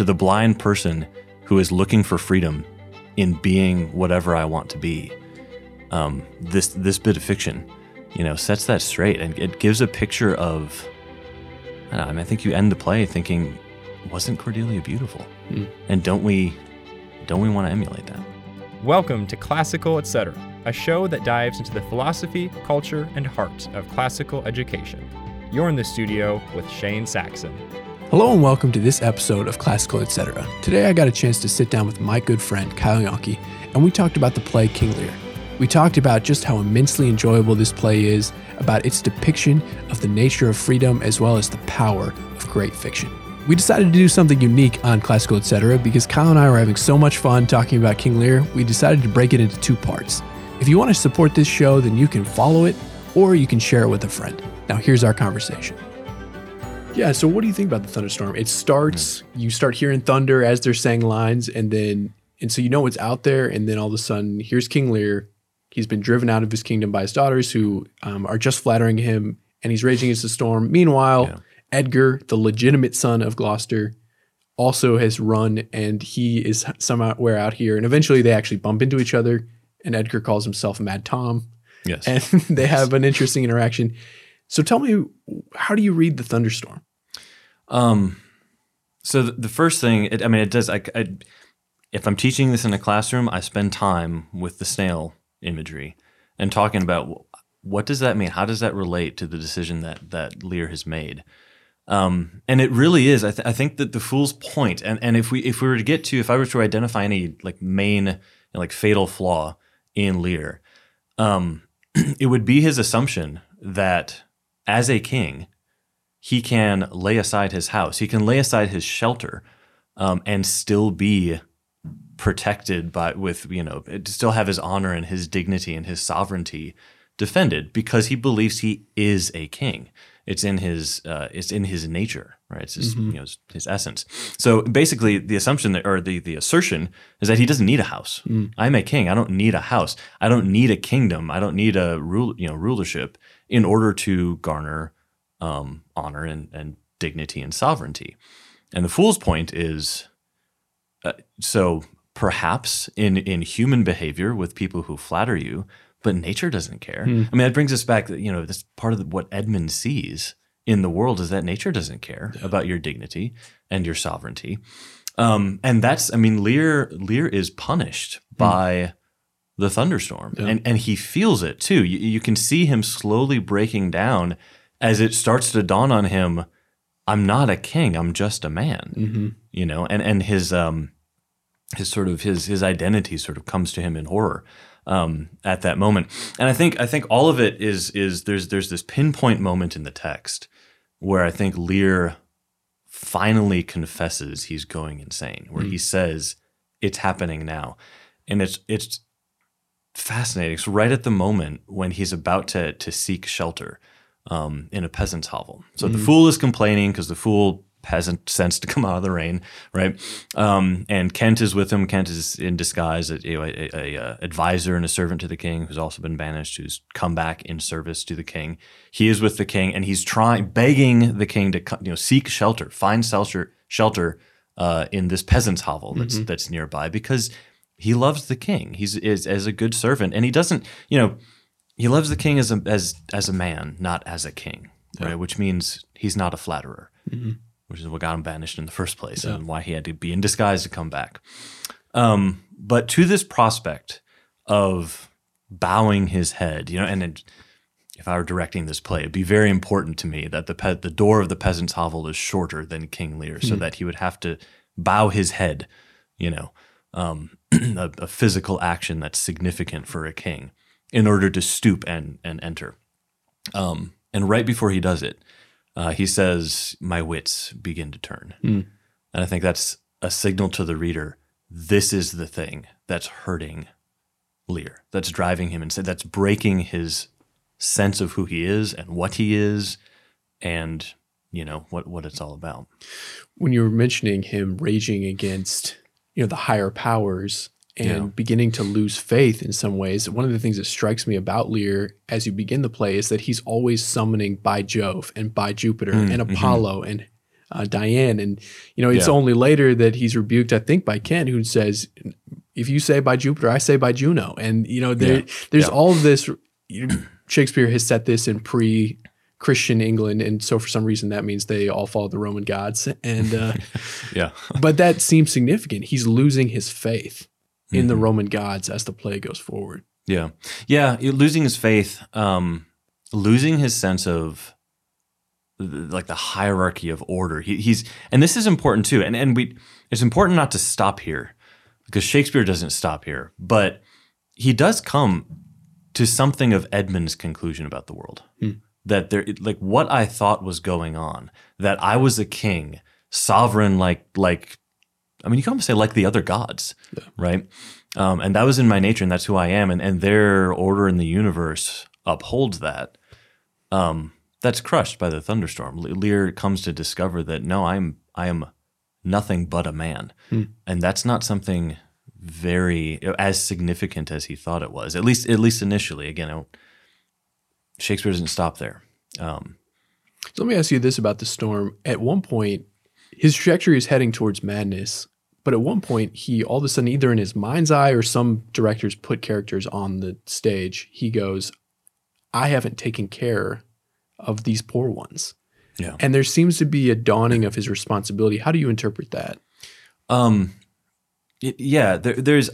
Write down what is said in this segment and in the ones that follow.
to the blind person who is looking for freedom in being whatever I want to be. Um, this this bit of fiction, you know, sets that straight and it gives a picture of. I, know, I, mean, I think you end the play thinking, wasn't Cordelia beautiful? Mm. And don't we, don't we want to emulate that? Welcome to Classical Etc., a show that dives into the philosophy, culture, and heart of classical education. You're in the studio with Shane Saxon. Hello and welcome to this episode of Classical Etc. Today I got a chance to sit down with my good friend Kyle Yonke, and we talked about the play King Lear. We talked about just how immensely enjoyable this play is, about its depiction of the nature of freedom as well as the power of great fiction. We decided to do something unique on Classical Etc. because Kyle and I were having so much fun talking about King Lear, we decided to break it into two parts. If you want to support this show, then you can follow it or you can share it with a friend. Now, here's our conversation. Yeah. So, what do you think about the thunderstorm? It starts, mm-hmm. you start hearing thunder as they're saying lines, and then, and so you know it's out there, and then all of a sudden, here's King Lear. He's been driven out of his kingdom by his daughters, who um, are just flattering him, and he's raging against the storm. Meanwhile, yeah. Edgar, the legitimate son of Gloucester, also has run, and he is somewhere out here. And eventually, they actually bump into each other, and Edgar calls himself Mad Tom. Yes, and they have an interesting interaction. So tell me, how do you read the thunderstorm? Um, so the, the first thing, it, I mean, it does. I, I, if I'm teaching this in a classroom, I spend time with the snail imagery and talking about what does that mean. How does that relate to the decision that that Lear has made? Um, and it really is. I, th- I, think that the fool's point, and and if we if we were to get to, if I were to identify any like main you know, like fatal flaw in Lear, um, it would be his assumption that as a king, he can lay aside his house, he can lay aside his shelter, um, and still be protected by with you know still have his honor and his dignity and his sovereignty defended because he believes he is a king. It's in his uh, it's in his nature, right? It's his, mm-hmm. you know, his, his, essence. So basically, the assumption that, or the the assertion is that he doesn't need a house. Mm. I'm a king. I don't need a house. I don't need a kingdom. I don't need a rule, you know, rulership in order to garner um, honor and, and dignity and sovereignty. And the fool's point is uh, so perhaps in, in human behavior with people who flatter you, but nature doesn't care. Hmm. I mean, that brings us back, you know, this part of what Edmund sees in the world is that nature doesn't care yeah. about your dignity and your sovereignty. Um, and that's, I mean, Lear Lear is punished hmm. by the thunderstorm, yeah. and and he feels it too. You, you can see him slowly breaking down as it starts to dawn on him. I'm not a king. I'm just a man. Mm-hmm. You know, and and his um his sort of his his identity sort of comes to him in horror um, at that moment. And I think I think all of it is is there's there's this pinpoint moment in the text where I think Lear finally confesses he's going insane, where mm. he says it's happening now, and it's it's fascinating. It's right at the moment when he's about to to seek shelter um, in a peasant's hovel, so mm-hmm. the fool is complaining because the fool hasn't sensed to come out of the rain, right? Um, and Kent is with him. Kent is in disguise, a, a, a, a, uh, advisor and a servant to the king, who's also been banished, who's come back in service to the king. He is with the king, and he's trying, begging the king to you know seek shelter, find shelter, shelter uh, in this peasant's hovel that's mm-hmm. that's nearby because he loves the king. He's is as a good servant, and he doesn't, you know, he loves the king as a as as a man, not as a king, yeah. right? Which means he's not a flatterer, mm-hmm. Which is what got him banished in the first place, yeah. and why he had to be in disguise to come back. Um, but to this prospect of bowing his head, you know, and it, if I were directing this play, it'd be very important to me that the pe- the door of the peasant's hovel is shorter than King Lear, mm-hmm. so that he would have to bow his head, you know, um, a, a, physical action that's significant for a king in order to stoop and, and enter. Um, and right before he does it, uh, he says, My wits begin to turn. Mm. And I think that's a signal to the reader this is the thing that's hurting Lear, that's driving him insane, that's breaking his sense of who he is and what he is and you know what what it's all about when you were mentioning him raging against you know the higher powers and yeah. beginning to lose faith in some ways. One of the things that strikes me about Lear as you begin the play is that he's always summoning by Jove and by Jupiter mm, and mm-hmm. Apollo mm-hmm. and uh, Diane, and you know it's Yeah. only later that he's rebuked, I think, by Kent, who says, "If you say by Jupiter, I say by Juno," and you know there, Yeah. there's all of this. you know, Shakespeare has set this in pre-Christian England, and so for some reason that means they all follow the Roman gods, and uh, Yeah. but that seems significant. He's losing his faith in Mm-hmm. the Roman gods as the play goes forward. Yeah. Yeah. Losing his faith, um, losing his sense of like the hierarchy of order. He, he's, and this is important too. And, and we, it's important not to stop here because Shakespeare doesn't stop here, but he does come to something of Edmund's conclusion about the world. That there, like what I thought was going on, that I was a king, sovereign, like, like, I mean, you can almost say like the other gods, right? Um, and that was in my nature, and that's who I am. And, and their order in the universe upholds that. Um, that's crushed by the thunderstorm. Lear comes to discover that no, I'm I am nothing but a man, and that's not something very as significant as he thought it was. At least at least initially. Again, I don't- Shakespeare doesn't stop there. Um, So let me ask you this about the storm. At one point, his trajectory is heading towards madness, but at one point, he all of a sudden, either in his mind's eye or some directors put characters on the stage, he goes, I haven't taken care of these poor ones. Yeah. And there seems to be a dawning of his responsibility. How do you interpret that? Um, it, yeah, there, there's.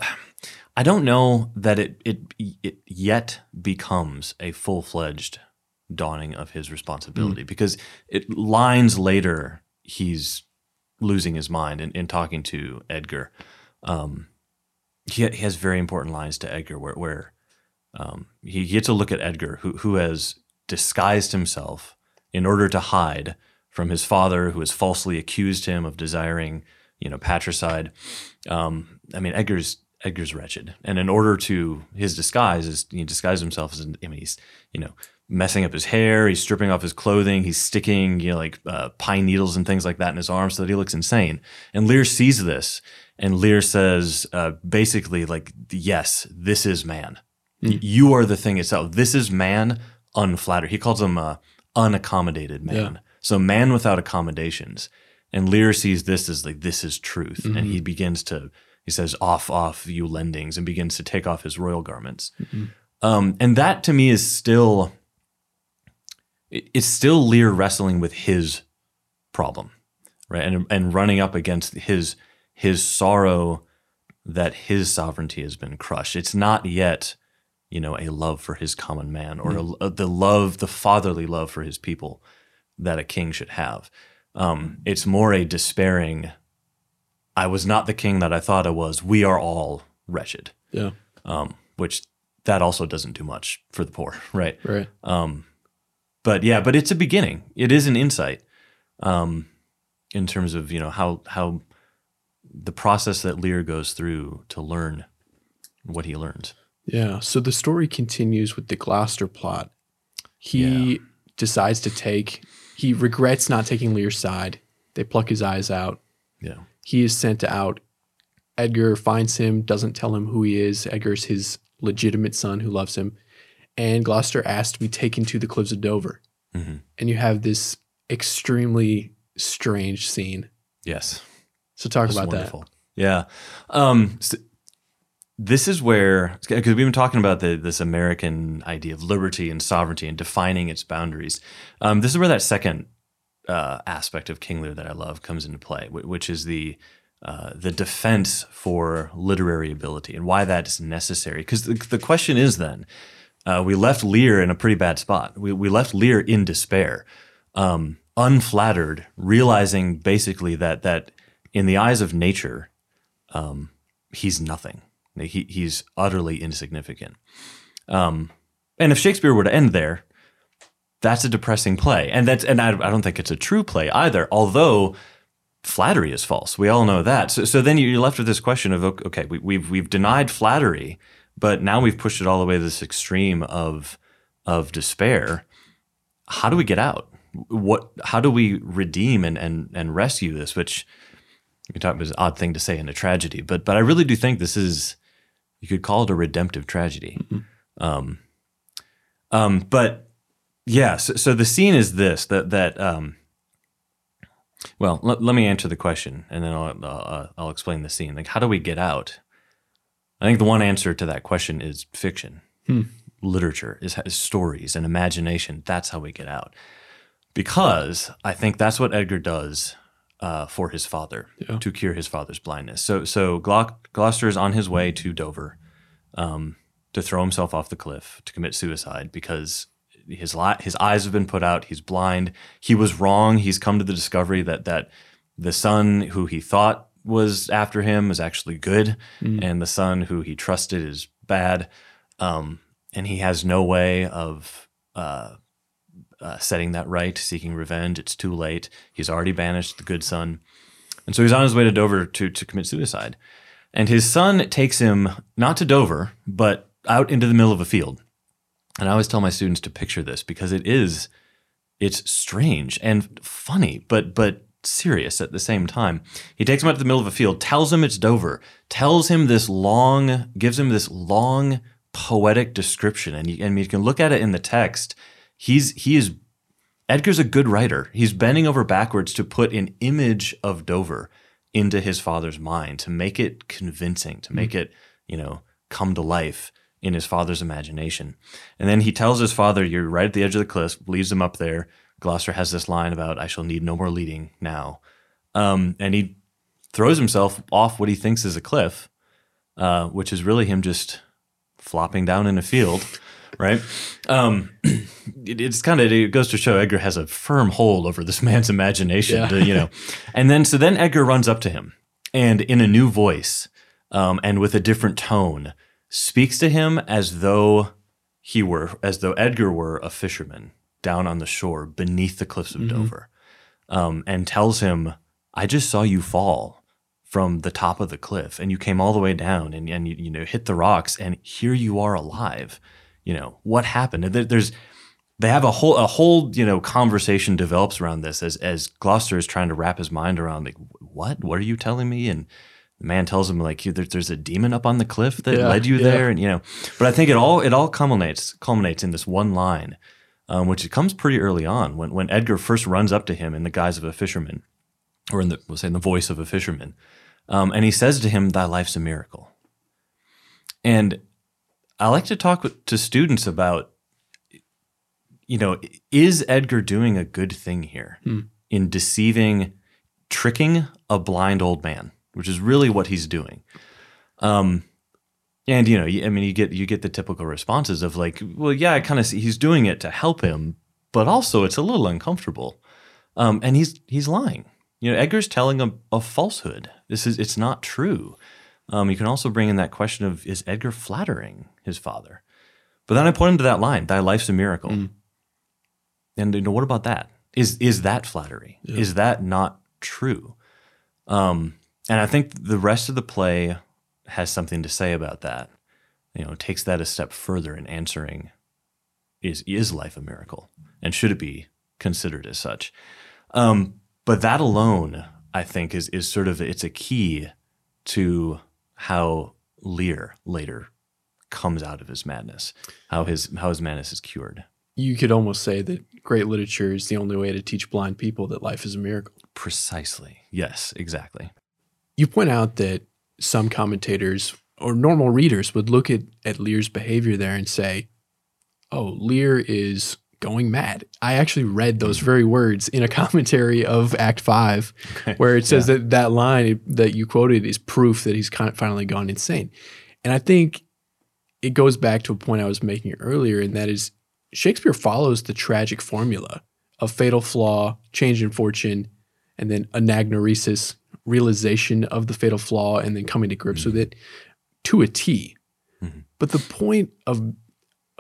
I don't know that it it it yet becomes a full fledged dawning of his responsibility because it lines later he's losing his mind in, in talking to Edgar. Um, he, he has very important lines to Edgar where where um, he gets a look at Edgar who who has disguised himself in order to hide from his father who has falsely accused him of desiring you know patricide. Um, I mean Edgar's Edgar's wretched, and in order to his disguise is he disguises himself as I mean he's you know messing up his hair, he's stripping off his clothing, he's sticking you know like uh, pine needles and things like that in his arms so that he looks insane. And Lear sees this, and Lear says uh, basically like yes, this is man. Y- You are the thing itself. This is man unflattered. He calls him uh, unaccommodated man. So man without accommodations. And Lear sees this as like this is truth, and he begins to he says off off you lendings and begins to take off his royal garments. Um, and that to me is still it's still Lear wrestling with his problem, right? And and running up against his his sorrow that his sovereignty has been crushed. It's not yet, you know, a love for his common man or a, the love, the fatherly love for his people that a king should have. Um, it's more a despairing. I was not the king that I thought I was. We are all wretched, Yeah. um, which that also doesn't do much for the poor, right? Right. Um, but yeah, but it's a beginning. It is an insight um, in terms of you know how how the process that Lear goes through to learn what he learns. Yeah. So the story continues with the Gloucester plot. He decides to take, he regrets not taking Lear's side. They pluck his eyes out. Yeah, He is sent out. Edgar finds him, doesn't tell him who he is. Edgar's his legitimate son who loves him. And Gloucester asks to be taken to the cliffs of Dover. Mhm. And you have this extremely strange scene. yes, So talk That's about wonderful. Yeah, um, s- this is where because we've been talking about the, this American idea of liberty and sovereignty and defining its boundaries. Um, this is where that second uh, aspect of King Lear that I love comes into play, which is the uh, the defense for literary ability and why that's necessary. Because the, the question is then, uh, we left Lear in a pretty bad spot. We, we left Lear in despair, um, unflattered, realizing basically that that in the eyes of nature, um, he's nothing. He, he's utterly insignificant. Um, and if Shakespeare were to end there, that's a depressing play, and that's and I, I don't think it's a true play either. Although flattery is false, we all know that. So, so then you're left with this question of okay, we, we've we've denied flattery, but now we've pushed it all the way to this extreme of of despair. How do we get out? What? How do we redeem and and and rescue this? Which you talk about an odd thing to say in a tragedy, but but I really do think this is you could call it a redemptive tragedy. Um, um, but yeah, so, so the scene is this that that um, Well, let, let me answer the question, and then I'll uh, I'll explain the scene. Like, how do we get out? I think the one answer to that question is fiction, literature, is, is stories and imagination. That's how we get out. Because I think that's what Edgar does uh, for his father Yeah. to cure his father's blindness. So so Glo- Gloucester is on his way to Dover um, to throw himself off the cliff to commit suicide because his li- his eyes have been put out. He's blind. He was wrong. He's come to the discovery that that the son who he thought was after him is actually good, and the son who he trusted is bad. Um, and he has no way of uh, uh, setting that right, seeking revenge. It's too late. He's already banished the good son, and so he's on his way to Dover to to commit suicide. And his son takes him not to Dover, but out into the middle of a field. And I always tell my students to picture this because it is it's strange and funny, but but serious at the same time. He takes him out to the middle of a field, tells him it's Dover, tells him this long, gives him this long poetic description, and you, and you can look at it in the text. He's he is Edgar's a good writer. He's bending over backwards to put an image of Dover into his father's mind to make it convincing, to make mm-hmm. it, you know, come to life in his father's imagination. And then he tells his father, You're right at the edge of the cliff, leaves him up there. Gloucester has this line about, I shall need no more leading now. Um, and he throws himself off what he thinks is a cliff, uh, which is really him just flopping down in a field, right? Um, it, it's kind of it goes to show Edgar has a firm hold over this man's imagination, Yeah. to, you know. and then so then Edgar runs up to him and in a new voice um, and with a different tone speaks to him as though he were as though Edgar were a fisherman down on the shore beneath the cliffs of Dover, um, and tells him, "I just saw you fall." From the top of the cliff, and you came all the way down, and, and you, you know hit the rocks, and here you are alive. You know what happened? There- There's they have a whole a whole you know conversation develops around this as as Gloucester is trying to wrap his mind around like what what are you telling me and the man tells him like there, there's a demon up on the cliff that Yeah, led you yeah. there and you know but I think it all it all culminates culminates in this one line um, which it comes pretty early on when when Edgar first runs up to him in the guise of a fisherman or in the we'll say in the voice of a fisherman um, and he says to him thy life's a miracle and I like to talk with, to students about you know, is Edgar doing a good thing here in deceiving, tricking a blind old man, which is really what he's doing. Um, and you know, I mean, you get you get the typical responses of like, well, yeah, I kind of see he's doing it to help him, but also it's a little uncomfortable. Um, and he's he's lying. You know, Edgar's telling a, a falsehood. This is it's not true. Um, you can also bring in that question of is Edgar flattering his father? But then I point him to that line, "Thy life's a miracle." And you know, what about that? Is is that flattery? Is that not true? Um, and I think the rest of the play has something to say about that. You know, takes that a step further in answering: is is life a miracle, and should it be considered as such? Um, but that alone, I think, is is sort of it's a key to how Lear later comes out of his madness, how his how his madness is cured. You could almost say that great literature is the only way to teach blind people that life is a miracle. Precisely. Yes, exactly. You point out that some commentators or normal readers would look at, at Lear's behavior there and say, oh, Lear is going mad. I actually read those very words in a commentary of Act Five, where it says that that line that you quoted is proof that he's kind of finally gone insane. And I think it goes back to a point I was making earlier, and that is Shakespeare follows the tragic formula of fatal flaw, change in fortune, and then anagnorisis, realization of the fatal flaw, and then coming to grips with it to a T. But the point of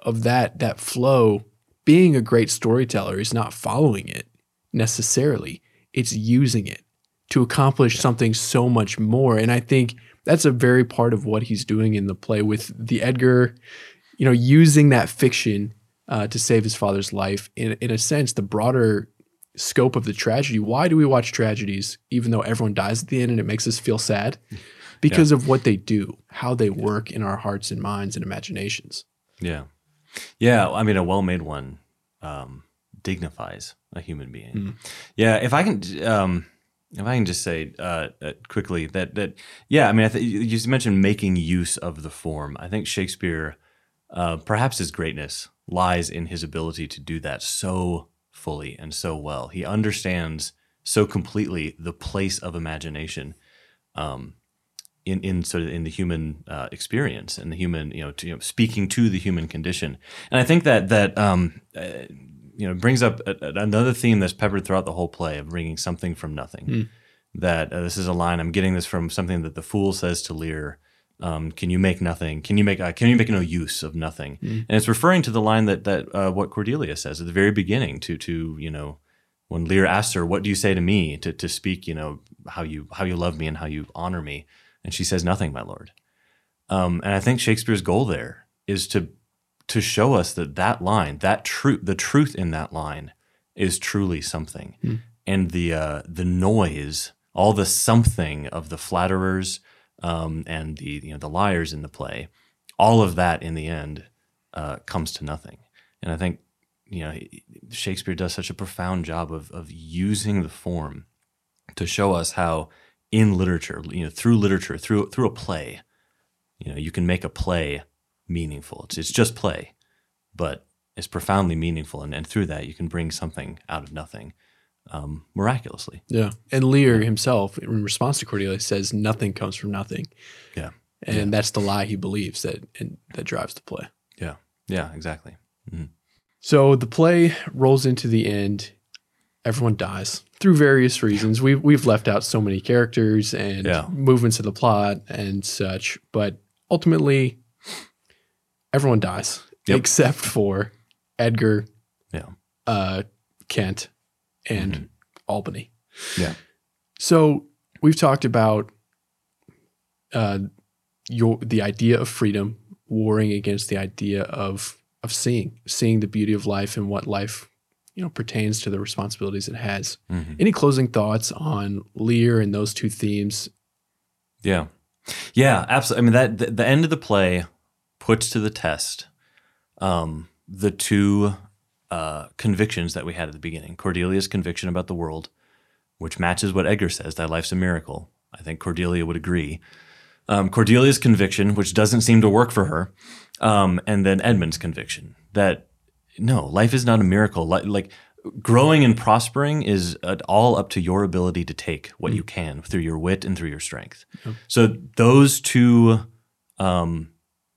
of that that flow being a great storyteller is not following it necessarily. It's using it to accomplish something so much more. And I think that's a very part of what he's doing in the play with the Edgar, you know, using that fiction uh, to save his father's life. In in a sense, the broader scope of the tragedy. Why do we watch tragedies, even though everyone dies at the end and it makes us feel sad? Because of what they do, how they work in our hearts and minds and imaginations. Yeah. Yeah. I mean, a well made one um, dignifies a human being. Yeah, if I can, um, if I can just say uh, uh, quickly that that yeah, I mean, I th- you you mentioned making use of the form. I think Shakespeare, uh, perhaps his greatness lies in his ability to do that so fully and so well. He understands so completely the place of imagination. Um, in, in sort of in the human uh, experience and the human you know, to, you know speaking to the human condition and I think that that um, uh, you know brings up a, another theme that's peppered throughout the whole play of bringing something from nothing. That uh, this is a line I'm getting this from something that the fool says to Lear. Um, can you make nothing? Can you make uh, can you make no use of nothing? And it's referring to the line that that uh, what Cordelia says at the very beginning to to you know when Lear asks her, "What do you say to me?" to to speak, you know how you how you love me and how you honor me, and she says, "Nothing, my lord." Um, and I think Shakespeare's goal there is to to show us that that line, that truth, the truth in that line, is truly something, and the uh, the noise, all the something of the flatterers um, and the you know the liars in the play, all of that in the end uh, comes to nothing. And I think you know Shakespeare does such a profound job of of using the form to show us how in literature, you know, through literature, through through a play, you know, you can make a play meaningful. It's it's just play, but it's profoundly meaningful, and, and through that you can bring something out of nothing, um, miraculously. Yeah. And Lear himself, in response to Cordelia, says nothing comes from nothing. Yeah, And that's the lie he believes that and that drives the play. yeah, yeah, exactly. So the play rolls into the end. Everyone dies through various reasons. We've we've left out so many characters and Yeah. movements of the plot and such, but ultimately, everyone dies Yep. except for Edgar, Yeah, uh, Kent, and Albany. yeah, So we've talked about uh, your the idea of freedom warring against the idea of of seeing seeing the beauty of life and what life you know pertains to the responsibilities it has. Mhm. Any closing thoughts on Lear and those two themes? yeah, yeah. Absolutely. I mean that the, the end of the play puts to the test um, the two uh, convictions that we had at the beginning. Cordelia's conviction about the world, which matches what Edgar says that life's a miracle. I think Cordelia would agree. Um, Cordelia's conviction, which doesn't seem to work for her, um, and then Edmund's conviction that no, life is not a miracle. Li- Like growing and prospering is uh, all up to your ability to take what you can through your wit and through your strength. So those two um,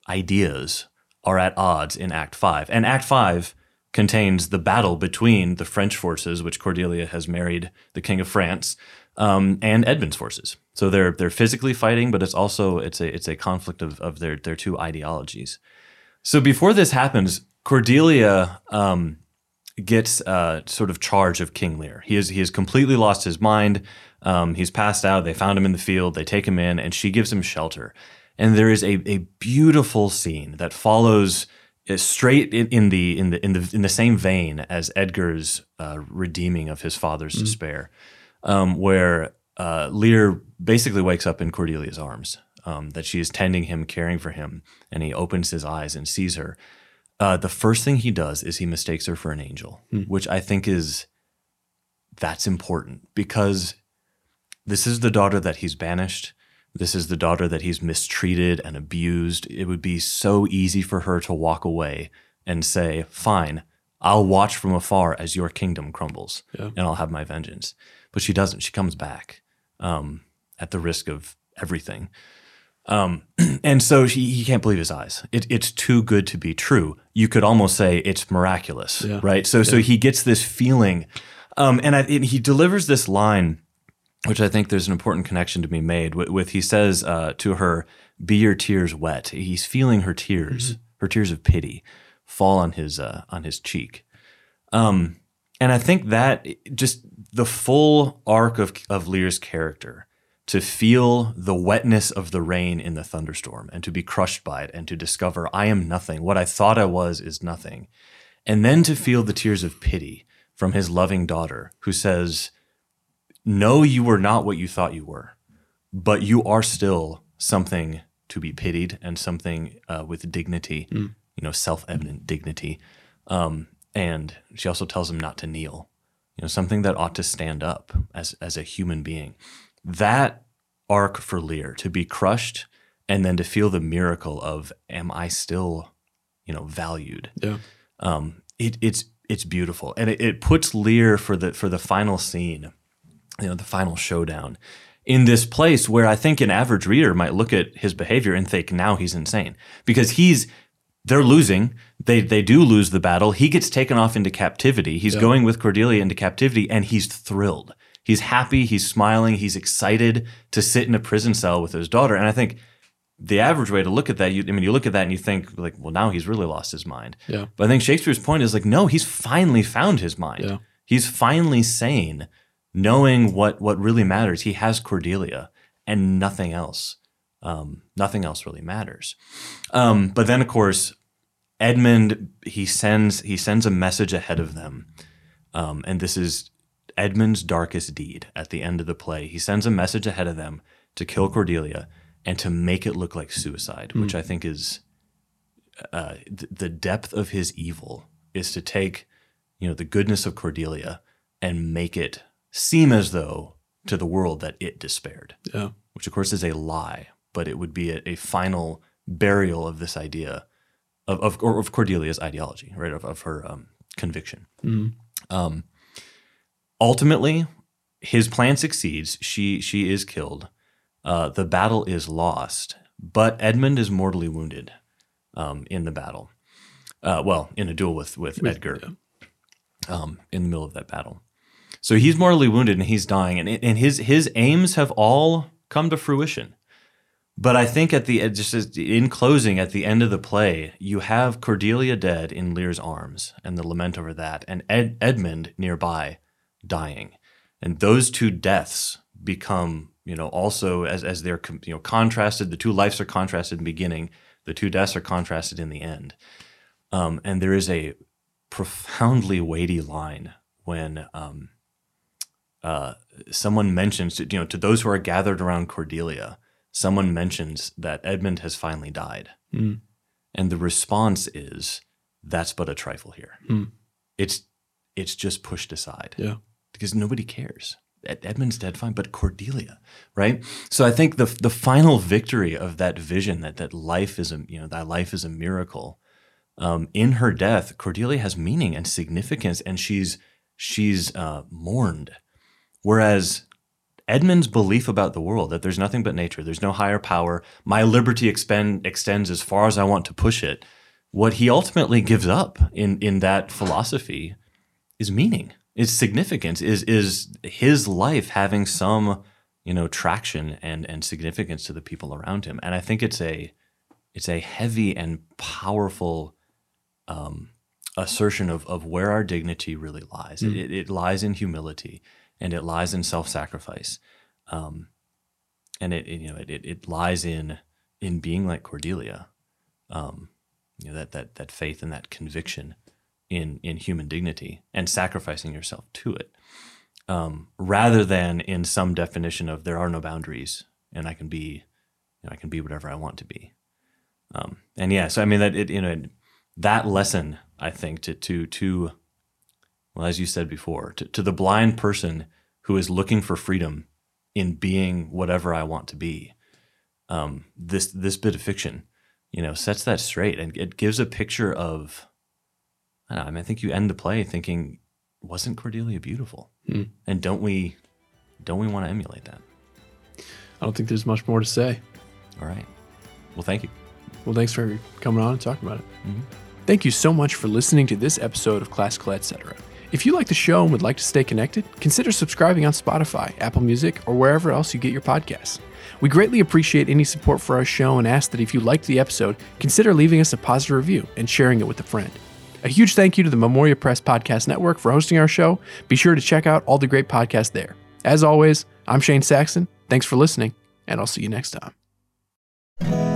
ideas are at odds in Act Five, and Act Five contains the battle between the French forces, which Cordelia has married the King of France, um, and Edmund's forces. So they're they're physically fighting, but it's also it's a it's a conflict of, of their their two ideologies. So before this happens, Cordelia um, gets uh, sort of charge of King Lear. He is he has completely lost his mind. Um, he's passed out. They found him in the field. They take him in, and she gives him shelter. And there is a, a beautiful scene that follows straight in, in the in the in the in the same vein as Edgar's uh, redeeming of his father's despair, um, where uh, Lear basically wakes up in Cordelia's arms. Um, that she is tending him, caring for him, and he opens his eyes and sees her. Uh, the first thing he does is he mistakes her for an angel, which I think is that's important because this is the daughter that he's banished. This is the daughter that he's mistreated and abused. It would be so easy for her to walk away and say, Fine, I'll watch from afar as your kingdom crumbles Yeah. and I'll have my vengeance. But she doesn't. She comes back um, at the risk of everything. Um, and so he, he can't believe his eyes. It, it's too good to be true. You could almost say it's miraculous, Yeah. right? So so he gets this feeling, um, and, I, and he delivers this line, which I think there's an important connection to be made with. with he says uh, to her, "Be your tears wet." He's feeling her tears, her tears of pity, fall on his uh, on his cheek. Um, and I think that just the full arc of of Lear's character to feel the wetness of the rain in the thunderstorm and to be crushed by it and to discover I am nothing. What I thought I was is nothing. And then to feel the tears of pity from his loving daughter who says, No, you were not what you thought you were, but you are still something to be pitied and something uh, with dignity, you know, self evident dignity. Um, and she also tells him not to kneel. you know, something that ought to stand up as as a human being. That arc for Lear to be crushed and then to feel the miracle of am I still, you know, valued? Yeah. Um, it, it's it's beautiful, and it, it puts Lear for the for the final scene, you know, the final showdown, in this place where I think an average reader might look at his behavior and think now he's insane because he's they're losing. They they do lose the battle. He gets taken off into captivity. He's Yeah. going with Cordelia into captivity, and he's thrilled. He's happy. He's smiling. He's excited to sit in a prison cell with his daughter. And I think the average way to look at that, you, I mean, you look at that and you think like, well, now he's really lost his mind. Yeah. But I think Shakespeare's point is like, no, he's finally found his mind. Yeah. He's finally sane, knowing what what really matters. He has Cordelia and nothing else. Um, nothing else really matters. Um, but then, of course, Edmund he sends he sends a message ahead of them, um, and this is Edmund's darkest deed. At the end of the play, he sends a message ahead of them to kill Cordelia and to make it look like suicide, which I think is uh, th- the depth of his evil is to take you know the goodness of Cordelia and make it seem as though to the world that it despaired Yeah. which of course is a lie, but it would be a, a final burial of this idea of of, or of Cordelia's ideology, right? Of, of her um, conviction. Mhm. Um, ultimately, his plan succeeds. She she is killed. Uh, the battle is lost, but Edmund is mortally wounded um, in the battle. Uh, well, in a duel with with, Edgar um, in the middle of that battle. So he's mortally wounded and he's dying, and, and his his aims have all come to fruition. But I think at the just in closing, at the end of the play, you have Cordelia dead in Lear's arms, and the lament over that, and Ed, Edmund nearby, dying, and those two deaths become, you know, also as as they're you know contrasted. The two lives are contrasted in the beginning. The two deaths are contrasted in the end. Um, and there is a profoundly weighty line when um, uh, someone mentions, to, you know, to those who are gathered around Cordelia, someone mentions that Edmund has finally died, Mm. and the response is, "That's but a trifle here. Mm. It's it's just pushed aside Yeah. because nobody cares." Ed- Edmund's dead, fine, but Cordelia, right? So I think the the final victory of that vision that that life is a you know that life is a miracle um, in her death, Cordelia has meaning and significance, and she's she's uh, mourned. Whereas Edmund's belief about the world that there's nothing but nature, there's no higher power, my liberty expend, extends as far as I want to push it. What he ultimately gives up in in that philosophy is meaning, is significance, is is his life having some you know traction and and significance to the people around him. And I think it's a it's a heavy and powerful um, assertion of, of where our dignity really lies. It, it, it lies in humility and it lies in self-sacrifice. Um, and it, it, you know, it, it, lies in, in being like Cordelia, um, you know, that, that, that faith and that conviction in, in human dignity and sacrificing yourself to it. Um, rather than in some definition of there are no boundaries and I can be, you know, I can be whatever I want to be. Um, and yeah, so I mean that it, you know, that lesson I think to to to well, as you said before, to, to the blind person who is looking for freedom in being whatever I want to be, um, this this bit of fiction, you know, sets that straight and it gives a picture of. I, don't know, I mean, I think you end the play thinking, wasn't Cordelia beautiful? Hmm. And don't we, don't we want to emulate that? I don't think there's much more to say. All right. Well, thank you. Well, thanks for coming on and talking about it. Mhm. Thank you so much for listening to this episode of Classical Etc. If you like the show and would like to stay connected, consider subscribing on Spotify, Apple Music, or wherever else you get your podcasts. We greatly appreciate any support for our show and ask that if you liked the episode, consider leaving us a positive review and sharing it with a friend. A huge thank you to the Memoria Press Podcast Network for hosting our show. Be sure to check out all the great podcasts there. As always, I'm Shane Saxon. Thanks for listening, and I'll see you next time.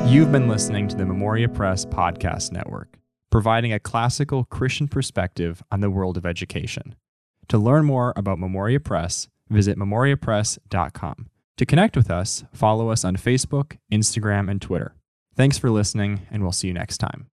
You've been listening to the Memoria Press Podcast Network, providing a classical Christian perspective on the world of education. To learn more about Memoria Press, visit memoriapress.com. To connect with us, follow us on Facebook, Instagram, and Twitter. Thanks for listening, and we'll see you next time.